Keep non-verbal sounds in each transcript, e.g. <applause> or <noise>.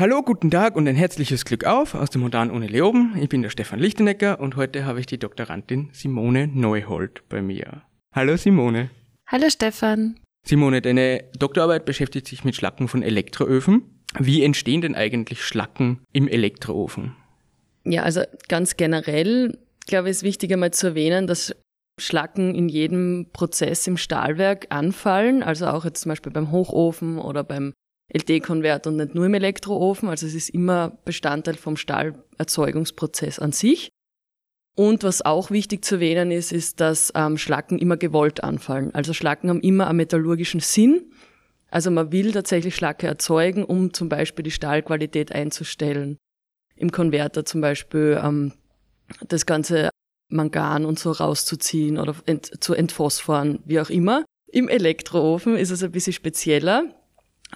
Hallo, guten Tag und ein herzliches Glück auf aus dem Modern ohne Leoben. Ich bin der Stefan Lichtenecker und heute habe ich die Doktorandin Simone Neuhold bei mir. Hallo Simone. Hallo Stefan. Simone, deine Doktorarbeit beschäftigt sich mit Schlacken von Elektroöfen. Wie entstehen denn eigentlich Schlacken im Elektroofen? Ja, also ganz generell, glaube ich, ist wichtig einmal zu erwähnen, dass Schlacken in jedem Prozess im Stahlwerk anfallen, also auch jetzt zum Beispiel beim Hochofen oder beim LD-Konverter und nicht nur im Elektroofen. Also es ist immer Bestandteil vom Stahlerzeugungsprozess an sich. Und was auch wichtig zu erwähnen ist, ist, dass ähm, Schlacken immer gewollt anfallen. Also Schlacken haben immer einen metallurgischen Sinn. Also man will tatsächlich Schlacke erzeugen, um zum Beispiel die Stahlqualität einzustellen. Im Konverter zum Beispiel ähm, das ganze Mangan und so rauszuziehen oder ent zu entphosphoren, wie auch immer. Im Elektroofen ist es ein bisschen spezieller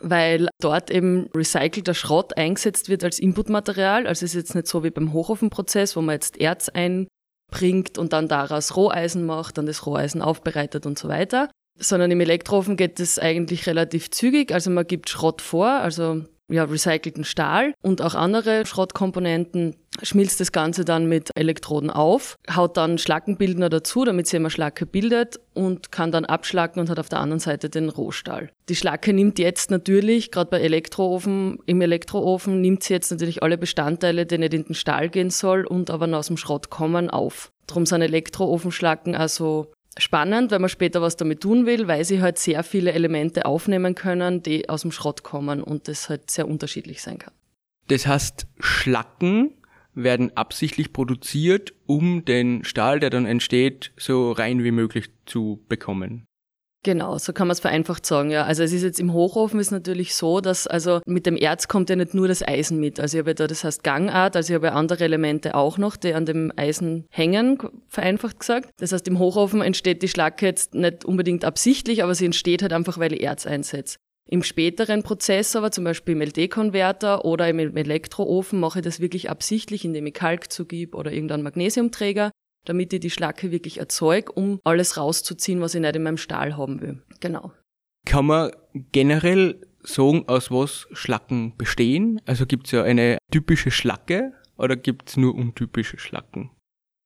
weil dort eben recycelter Schrott eingesetzt wird als Inputmaterial. Also es ist jetzt nicht so wie beim Hochofenprozess, wo man jetzt Erz einbringt und dann daraus Roheisen macht, dann das Roheisen aufbereitet und so weiter. Sondern im Elektroofen geht es eigentlich relativ zügig. Also man gibt Schrott vor, also ja, recycelten Stahl und auch andere Schrottkomponenten, schmilzt das Ganze dann mit Elektroden auf, haut dann Schlackenbildner dazu, damit sie immer Schlacke bildet und kann dann abschlacken und hat auf der anderen Seite den Rohstahl. Die Schlacke nimmt jetzt natürlich, gerade bei Elektroofen, im Elektroofen nimmt sie jetzt natürlich alle Bestandteile, die nicht in den Stahl gehen soll und aber aus dem Schrott kommen, auf. Drum sind Elektroofenschlacken also spannend, wenn man später was damit tun will, weil sie halt sehr viele Elemente aufnehmen können, die aus dem Schrott kommen und das halt sehr unterschiedlich sein kann. Das heißt, Schlacken werden absichtlich produziert, um den Stahl, der dann entsteht, so rein wie möglich zu bekommen. Genau, so kann man es vereinfacht sagen, ja. Also es ist jetzt im Hochofen ist natürlich so, dass also mit dem Erz kommt ja nicht nur das Eisen mit. Also ich habe ja da, das heißt Gangart, also ich habe ja andere Elemente auch noch, die an dem Eisen hängen, vereinfacht gesagt. Das heißt, im Hochofen entsteht die Schlacke jetzt nicht unbedingt absichtlich, aber sie entsteht halt einfach, weil ich Erz einsetze. Im späteren Prozess aber, zum Beispiel im LD-Konverter oder im Elektroofen, mache ich das wirklich absichtlich, indem ich Kalk zugib oder irgendeinen Magnesiumträger damit ich die Schlacke wirklich erzeuge, um alles rauszuziehen, was ich nicht in meinem Stahl haben will. Genau. Kann man generell sagen, aus was Schlacken bestehen? Also gibt es ja eine typische Schlacke oder gibt es nur untypische Schlacken?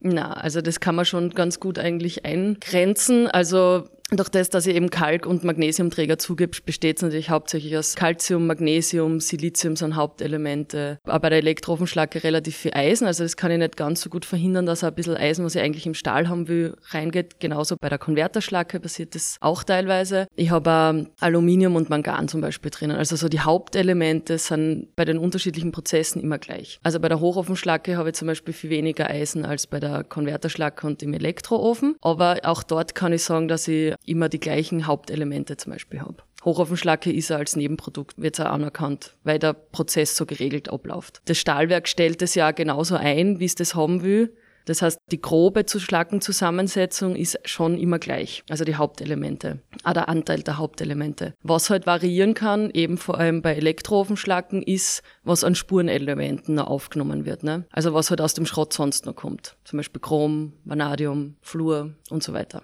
Na, also das kann man schon ganz gut eigentlich eingrenzen. Also durch das, dass ich eben Kalk- und Magnesiumträger zugebe, besteht es natürlich hauptsächlich aus Calcium, Magnesium, Silizium sind Hauptelemente. Aber bei der Elektroofenschlacke relativ viel Eisen, also das kann ich nicht ganz so gut verhindern, dass ein bisschen Eisen, was ich eigentlich im Stahl haben will, reingeht. Genauso bei der Konverterschlacke passiert das auch teilweise. Ich habe Aluminium und Mangan zum Beispiel drinnen. Also so die Hauptelemente sind bei den unterschiedlichen Prozessen immer gleich. Also bei der Hochofenschlacke habe ich zum Beispiel viel weniger Eisen als bei der Konverterschlacke und im Elektroofen. Aber auch dort kann ich sagen, dass ich immer die gleichen Hauptelemente zum Beispiel habe. Hochofenschlacke ist er als Nebenprodukt, wird er anerkannt, weil der Prozess so geregelt abläuft. Das Stahlwerk stellt es ja genauso ein, wie es das haben will. Das heißt, die grobe zu Schlackenzusammensetzung ist schon immer gleich. Also die Hauptelemente, ah, der Anteil der Hauptelemente. Was halt variieren kann, eben vor allem bei Elektroofenschlacken, ist, was an Spurenelementen noch aufgenommen wird. Ne? Also was halt aus dem Schrott sonst noch kommt. Zum Beispiel Chrom, Vanadium, Fluor und so weiter.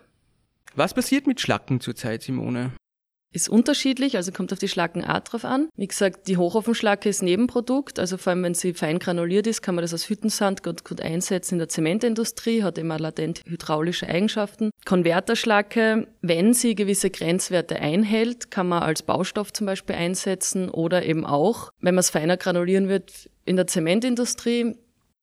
Was passiert mit Schlacken zurzeit, Simone? Ist unterschiedlich, also kommt auf die Schlackenart drauf an. Wie gesagt, die Hochofenschlacke ist Nebenprodukt, also vor allem wenn sie fein granuliert ist, kann man das als Hüttensand gut, gut einsetzen in der Zementindustrie, hat immer latent hydraulische Eigenschaften. Konverterschlacke, wenn sie gewisse Grenzwerte einhält, kann man als Baustoff zum Beispiel einsetzen oder eben auch, wenn man es feiner granulieren wird, in der Zementindustrie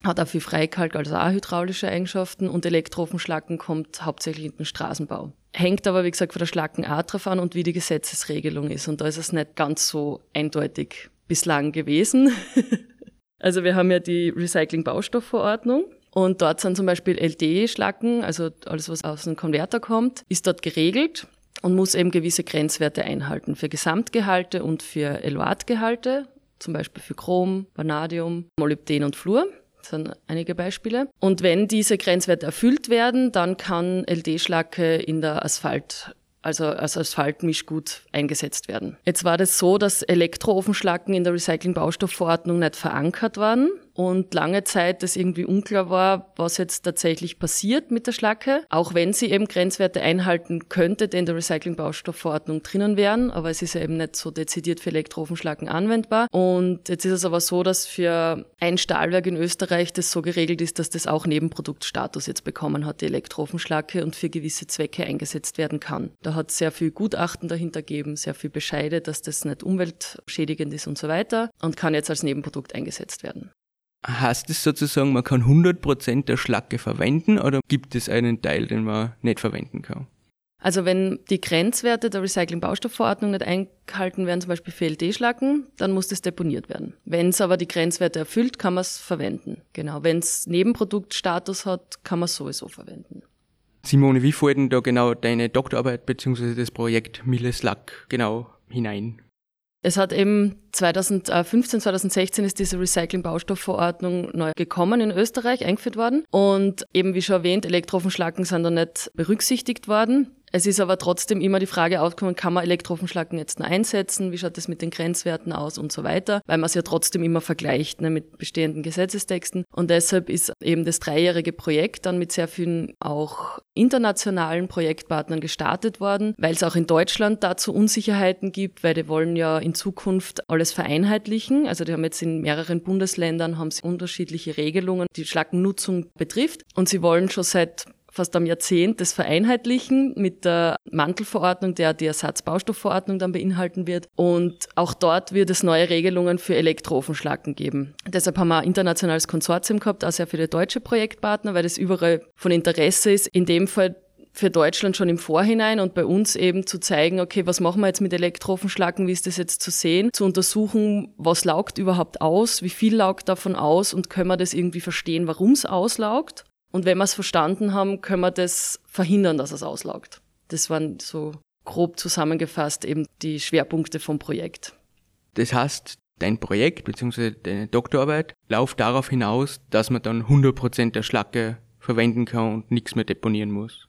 hat auch viel Freikalk, also auch hydraulische Eigenschaften und Elektroofenschlacken kommt hauptsächlich in den Straßenbau. Hängt aber, wie gesagt, von der Schlackenart drauf an und wie die Gesetzesregelung ist. Und da ist es nicht ganz so eindeutig bislang gewesen. <laughs> also wir haben ja die Recycling-Baustoffverordnung und dort sind zum Beispiel LD-Schlacken, also alles, was aus einem Konverter kommt, ist dort geregelt und muss eben gewisse Grenzwerte einhalten für Gesamtgehalte und für Eloatgehalte, zum Beispiel für Chrom, Vanadium, Molybden und Fluor. Das sind einige Beispiele. Und wenn diese Grenzwerte erfüllt werden, dann kann LD-Schlacke in der Asphalt also als Asphaltmischgut eingesetzt werden. Jetzt war das so, dass Elektroofenschlacken in der Recycling-Baustoffverordnung nicht verankert waren und lange Zeit das irgendwie unklar war, was jetzt tatsächlich passiert mit der Schlacke, auch wenn sie eben Grenzwerte einhalten könnte, die in der Recyclingbaustoffverordnung drinnen wären, aber es ist ja eben nicht so dezidiert für Elektroofenschlacken anwendbar. Und jetzt ist es aber so, dass für ein Stahlwerk in Österreich das so geregelt ist, dass das auch Nebenproduktstatus jetzt bekommen hat, die Elektroofenschlacke und für gewisse Zwecke eingesetzt werden kann. Da hat sehr viel Gutachten dahinter gegeben, sehr viel Bescheide, dass das nicht umweltschädigend ist und so weiter und kann jetzt als Nebenprodukt eingesetzt werden. Heißt es sozusagen, man kann 100% der Schlacke verwenden oder gibt es einen Teil, den man nicht verwenden kann? Also wenn die Grenzwerte der Recycling-Baustoffverordnung nicht eingehalten werden, zum Beispiel für LD-Schlacken, dann muss das deponiert werden. Wenn es aber die Grenzwerte erfüllt, kann man es verwenden. Genau. Wenn es Nebenproduktstatus hat, kann man es sowieso verwenden. Simone, wie fällt denn da genau deine Doktorarbeit bzw. das Projekt Milles Lack genau hinein? Es hat eben 2015, 2016 ist diese Recycling-Baustoffverordnung neu gekommen in Österreich, eingeführt worden. Und eben wie schon erwähnt, Elektroofenschlacken sind da nicht berücksichtigt worden. Es ist aber trotzdem immer die Frage aufgekommen, kann man Elektroofenschlacken jetzt noch einsetzen? Wie schaut das mit den Grenzwerten aus und so weiter? Weil man es ja trotzdem immer vergleicht ne, mit bestehenden Gesetzestexten. Und deshalb ist eben das dreijährige Projekt dann mit sehr vielen auch internationalen Projektpartnern gestartet worden, weil es auch in Deutschland dazu Unsicherheiten gibt, weil die wollen ja in Zukunft alles vereinheitlichen. Also die haben jetzt in mehreren Bundesländern haben sie unterschiedliche Regelungen, die Schlackennutzung betrifft. Und sie wollen schon seit fast am Jahrzehnt das Vereinheitlichen mit der Mantelverordnung, der die Ersatzbaustoffverordnung dann beinhalten wird. Und auch dort wird es neue Regelungen für Elektroofenschlacken geben. Deshalb haben wir ein internationales Konsortium gehabt, auch sehr viele deutsche Projektpartner, weil das überall von Interesse ist. In dem Fall für Deutschland schon im Vorhinein und bei uns eben zu zeigen, okay, was machen wir jetzt mit Elektroofenschlacken, wie ist das jetzt zu sehen, zu untersuchen, was laugt überhaupt aus, wie viel laugt davon aus und können wir das irgendwie verstehen, warum es auslaugt und wenn wir es verstanden haben, können wir das verhindern, dass es auslaugt. Das waren so grob zusammengefasst eben die Schwerpunkte vom Projekt. Das heißt, dein Projekt bzw. deine Doktorarbeit läuft darauf hinaus, dass man dann 100% der Schlacke verwenden kann und nichts mehr deponieren muss.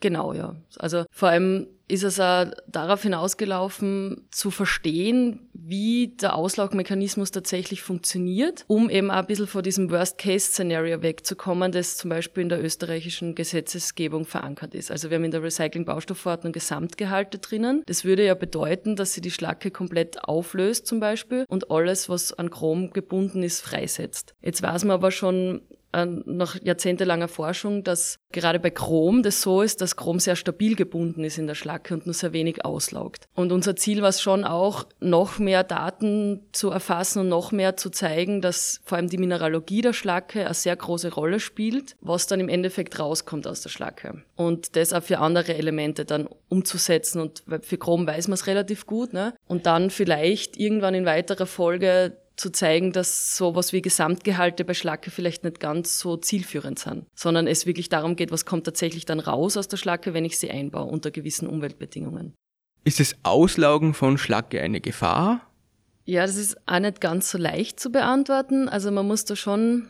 Genau, ja. Also vor allem ist es auch darauf hinausgelaufen, zu verstehen, wie der Auslaugmechanismus tatsächlich funktioniert, um eben auch ein bisschen vor diesem Worst-Case-Szenario wegzukommen, das zum Beispiel in der österreichischen Gesetzesgebung verankert ist. Also wir haben in der Recycling-Baustoffverordnung Gesamtgehalte drinnen. Das würde ja bedeuten, dass sie die Schlacke komplett auflöst zum Beispiel und alles, was an Chrom gebunden ist, freisetzt. Jetzt weiß man aber schon, nach jahrzehntelanger Forschung, dass gerade bei Chrom das so ist, dass Chrom sehr stabil gebunden ist in der Schlacke und nur sehr wenig auslaugt. Und unser Ziel war es schon auch, noch mehr Daten zu erfassen und noch mehr zu zeigen, dass vor allem die Mineralogie der Schlacke eine sehr große Rolle spielt, was dann im Endeffekt rauskommt aus der Schlacke. Und das auch für andere Elemente dann umzusetzen. Und für Chrom weiß man es relativ gut. Ne? Und dann vielleicht irgendwann in weiterer Folge zu zeigen, dass sowas wie Gesamtgehalte bei Schlacke vielleicht nicht ganz so zielführend sind, sondern es wirklich darum geht, was kommt tatsächlich dann raus aus der Schlacke, wenn ich sie einbaue unter gewissen Umweltbedingungen. Ist das Auslaugen von Schlacke eine Gefahr? Ja, das ist auch nicht ganz so leicht zu beantworten. Also man muss da schon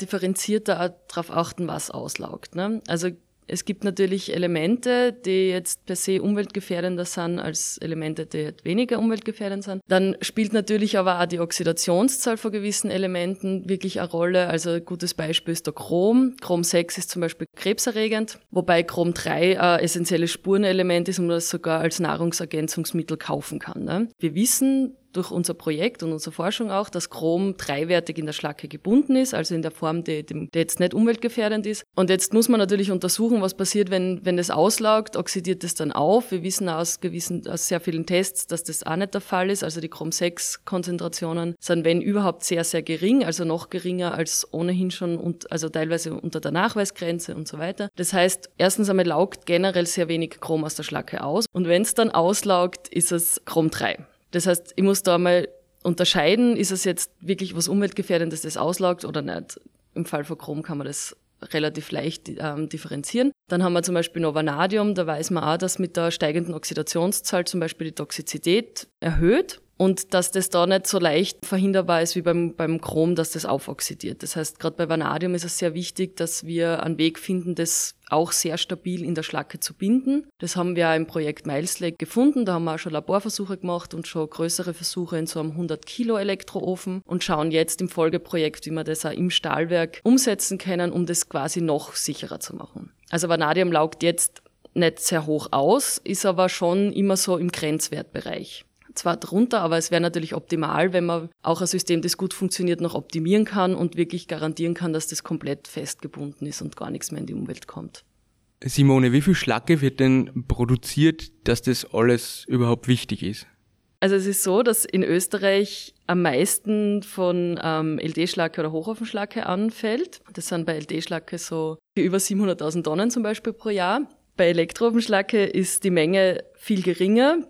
differenzierter darauf achten, was auslaugt. Ne? Also es gibt natürlich Elemente, die jetzt per se umweltgefährdender sind als Elemente, die weniger umweltgefährdend sind. Dann spielt natürlich aber auch die Oxidationszahl von gewissen Elementen wirklich eine Rolle. Also ein gutes Beispiel ist der Chrom. Chrom 6 ist zum Beispiel krebserregend, wobei Chrom 3 ein essentielles Spurenelement ist und man das sogar als Nahrungsergänzungsmittel kaufen kann. Ne? Wir wissen, durch unser Projekt und unsere Forschung auch, dass Chrom dreiwertig in der Schlacke gebunden ist, also in der Form, die, die jetzt nicht umweltgefährdend ist. Und jetzt muss man natürlich untersuchen, was passiert, wenn, wenn das auslaugt, oxidiert es dann auf. Wir wissen aus, gewissen, aus sehr vielen Tests, dass das auch nicht der Fall ist. Also die Chrom-6-Konzentrationen sind, wenn überhaupt, sehr, sehr gering, also noch geringer als ohnehin schon, und, also teilweise unter der Nachweisgrenze und so weiter. Das heißt, erstens einmal laugt generell sehr wenig Chrom aus der Schlacke aus. Und wenn es dann auslaugt, ist es Chrom 3. Das heißt, ich muss da mal unterscheiden, ist es jetzt wirklich was Umweltgefährdendes, das auslaugt oder nicht. Im Fall von Chrom kann man das relativ leicht ähm, differenzieren. Dann haben wir zum Beispiel noch Vanadium, da weiß man auch, dass mit der steigenden Oxidationszahl zum Beispiel die Toxizität erhöht. Und dass das da nicht so leicht verhinderbar ist wie beim, beim Chrom, dass das aufoxidiert. Das heißt, gerade bei Vanadium ist es sehr wichtig, dass wir einen Weg finden, das auch sehr stabil in der Schlacke zu binden. Das haben wir im Projekt Mileslake gefunden. Da haben wir auch schon Laborversuche gemacht und schon größere Versuche in so einem 100 Kilo Elektroofen und schauen jetzt im Folgeprojekt, wie wir das auch im Stahlwerk umsetzen können, um das quasi noch sicherer zu machen. Also Vanadium laugt jetzt nicht sehr hoch aus, ist aber schon immer so im Grenzwertbereich zwar drunter, aber es wäre natürlich optimal, wenn man auch ein System, das gut funktioniert, noch optimieren kann und wirklich garantieren kann, dass das komplett festgebunden ist und gar nichts mehr in die Umwelt kommt. Simone, wie viel Schlacke wird denn produziert, dass das alles überhaupt wichtig ist? Also es ist so, dass in Österreich am meisten von ähm, LD-Schlacke oder Hochofenschlacke anfällt. Das sind bei LD-Schlacke so über 700.000 Tonnen zum Beispiel pro Jahr. Bei Elektroofenschlacke ist die Menge viel geringer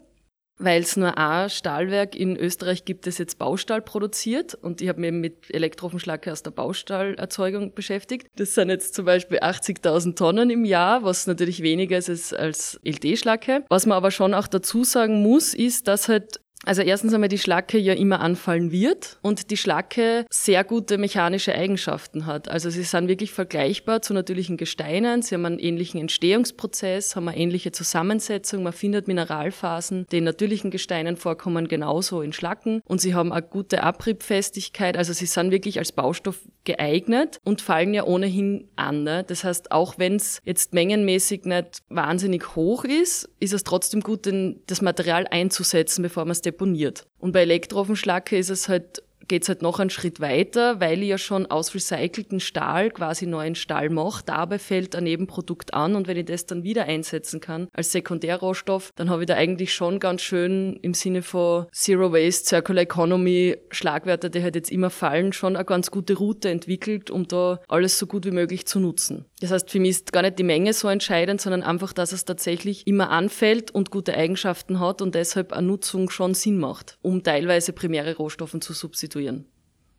weil es nur ein Stahlwerk in Österreich gibt, das jetzt Baustahl produziert. Und ich habe mich mit Elektroofenschlacke aus der Baustahlerzeugung beschäftigt. Das sind jetzt zum Beispiel 80.000 Tonnen im Jahr, was natürlich weniger ist als LD-Schlacke. Was man aber schon auch dazu sagen muss, ist, dass halt also erstens einmal die Schlacke ja immer anfallen wird und die Schlacke sehr gute mechanische Eigenschaften hat. Also sie sind wirklich vergleichbar zu natürlichen Gesteinen. Sie haben einen ähnlichen Entstehungsprozess, haben eine ähnliche Zusammensetzung. Man findet Mineralphasen, die in natürlichen Gesteinen vorkommen, genauso in Schlacken. Und sie haben eine gute Abriebfestigkeit. Also sie sind wirklich als Baustoff geeignet und fallen ja ohnehin an. Ne? Das heißt, auch wenn es jetzt mengenmäßig nicht wahnsinnig hoch ist, ist es trotzdem gut, das Material einzusetzen, bevor man es deponiert. Und bei Elektroofenschlacke ist es halt geht es halt noch einen Schritt weiter, weil ich ja schon aus recycelten Stahl quasi neuen Stahl mache. Dabei fällt ein Nebenprodukt an und wenn ich das dann wieder einsetzen kann als Sekundärrohstoff, dann habe ich da eigentlich schon ganz schön im Sinne von Zero Waste, Circular Economy, Schlagwörter, die halt jetzt immer fallen, schon eine ganz gute Route entwickelt, um da alles so gut wie möglich zu nutzen. Das heißt, für mich ist gar nicht die Menge so entscheidend, sondern einfach, dass es tatsächlich immer anfällt und gute Eigenschaften hat und deshalb eine Nutzung schon Sinn macht, um teilweise primäre Rohstoffe zu substituieren konstruieren.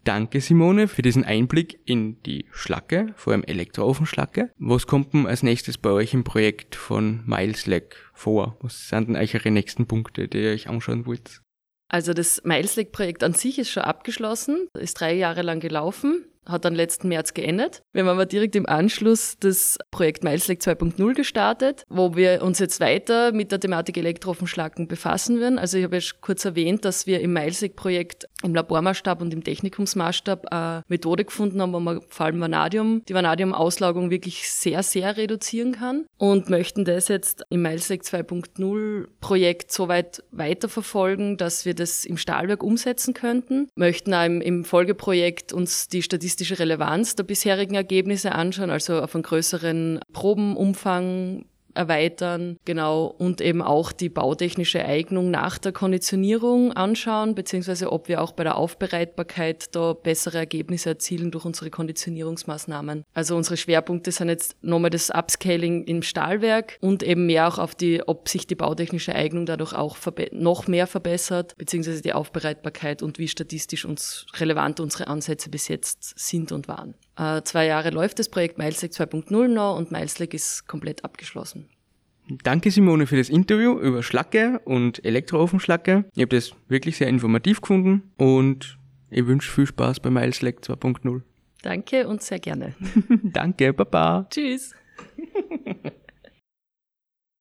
Danke Simone für diesen Einblick in die Schlacke, vor allem Elektroofenschlacke. Was kommt denn als nächstes bei euch im Projekt von Mileslack vor? Was sind denn eure nächsten Punkte, die ihr euch anschauen wollt? Also das Mileslack-Projekt an sich ist schon abgeschlossen, ist drei Jahre lang gelaufen hat dann letzten März geendet. Wir haben aber direkt im Anschluss das Projekt Mileslack 2.0 gestartet, wo wir uns jetzt weiter mit der Thematik Elektroofenschlacken befassen werden. Also ich habe ja kurz erwähnt, dass wir im Mileslack-Projekt im Labormaßstab und im Technikumsmaßstab eine Methode gefunden haben, wo man vor allem Vanadium, die Vanadium-Auslagerung wirklich sehr, sehr reduzieren kann und möchten das jetzt im Mileslack 2.0 Projekt so weit weiterverfolgen, dass wir das im Stahlwerk umsetzen könnten. Möchten auch im, im Folgeprojekt uns die Statistik statistische Relevanz der bisherigen Ergebnisse anschauen, also auf einen größeren Probenumfang erweitern, genau, und eben auch die bautechnische Eignung nach der Konditionierung anschauen, beziehungsweise ob wir auch bei der Aufbereitbarkeit da bessere Ergebnisse erzielen durch unsere Konditionierungsmaßnahmen. Also unsere Schwerpunkte sind jetzt nochmal das Upscaling im Stahlwerk und eben mehr auch auf die, ob sich die bautechnische Eignung dadurch auch noch mehr verbessert, beziehungsweise die Aufbereitbarkeit und wie statistisch uns relevant unsere Ansätze bis jetzt sind und waren. Äh, zwei Jahre läuft das Projekt Mileslack 2.0 noch und Mileslack ist komplett abgeschlossen. Danke Simone für das Interview über Schlacke und Elektroofenschlacke. Ich habe das wirklich sehr informativ gefunden und ich wünsche viel Spaß bei Mileslack 2.0. Danke und sehr gerne. <laughs> Danke, Baba. Tschüss. <laughs>